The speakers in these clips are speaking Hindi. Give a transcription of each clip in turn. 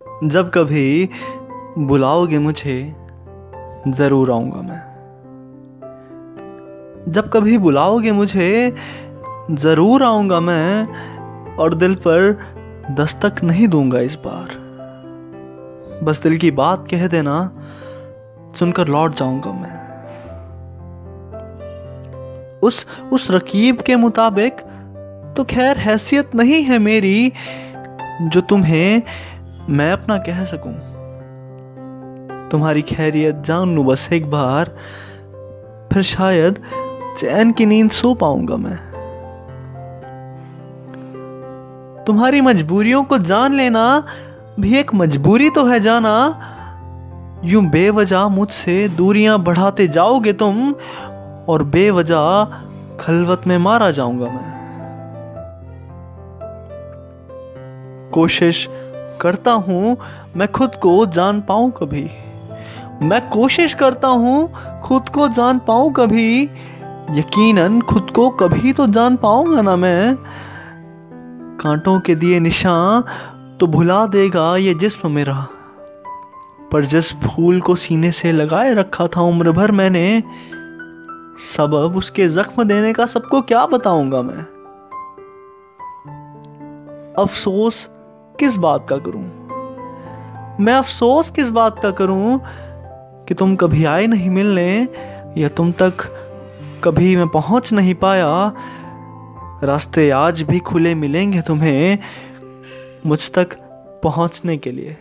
जब कभी बुलाओगे मुझे, ज़रूर आऊँगा मैं। जब कभी बुलाओगे मुझे, ज़रूर आऊँगा मैं और दिल पर दस्तक नहीं दूँगा इस बार। बस दिल की बात कह देना, सुनकर लौट जाऊँगा मैं। उस उस रकीब के मुताबिक तो खैर हैसियत नहीं है मेरी, जो तुम्हें मैं अपना कह सकूँ? तुम्हारी खैरियत जान लू बस एक बार, फिर शायद चैन की नींद सो पाऊँगा मैं। तुम्हारी मजबूरियों को जान लेना भी एक मजबूरी तो है जाना। यूँ बेवजह मुझसे दूरियाँ बढ़ाते जाओगे तुम, और बेवजह खलवत में मारा जाऊँगा मैं। कोशिश करता हूँ, मैं खुद को जान पाऊँ कभी। मैं कोशिश करता हूँ, खुद को जान पाऊँ कभी। यकीनन, खुद को कभी तो जान पाऊँगा ना मैं। कांटों के दिए निशान तो भुला देगा ये जिस्म मेरा। पर जिस फूल को सीने से लगाए रखा था उम्र भर मैंने सबब उसके जख्म देने का सबको क्या बताऊँगा मैं? अफसोस किस बात का करूँ? मैं अफसोस किस बात का करूँ कि तुम कभी आए नहीं मिलने, या तुम तक कभी मैं पहुँच नहीं पाया? रास्ते आज भी खुले मिलेंगे तुम्हें मुझ तक पहुँचने के लिए।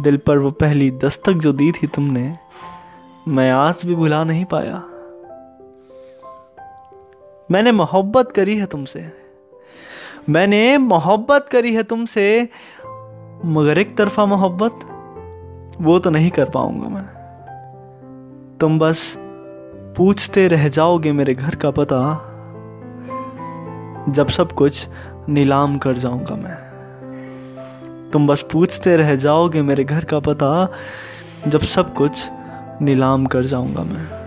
दिल पर वो पहली दस्तक जो दी थी तुमने, मैं आज भी भुला नहीं पाया। मैंने मोहब्बत करी है तुमसे। मैंने मोहब्बत करी है तुमसे, मगर एक तरफा मोहब्बत, वो तो नहीं कर पाऊँगा मैं। तुम बस पूछते रह जाओगे मेरे घर का पता, जब सब कुछ नीलाम कर जाऊँगा मैं। तुम बस पूछते रह जाओगे मेरे घर का पता, जब सब कुछ नीलाम कर जाऊँगा मैं।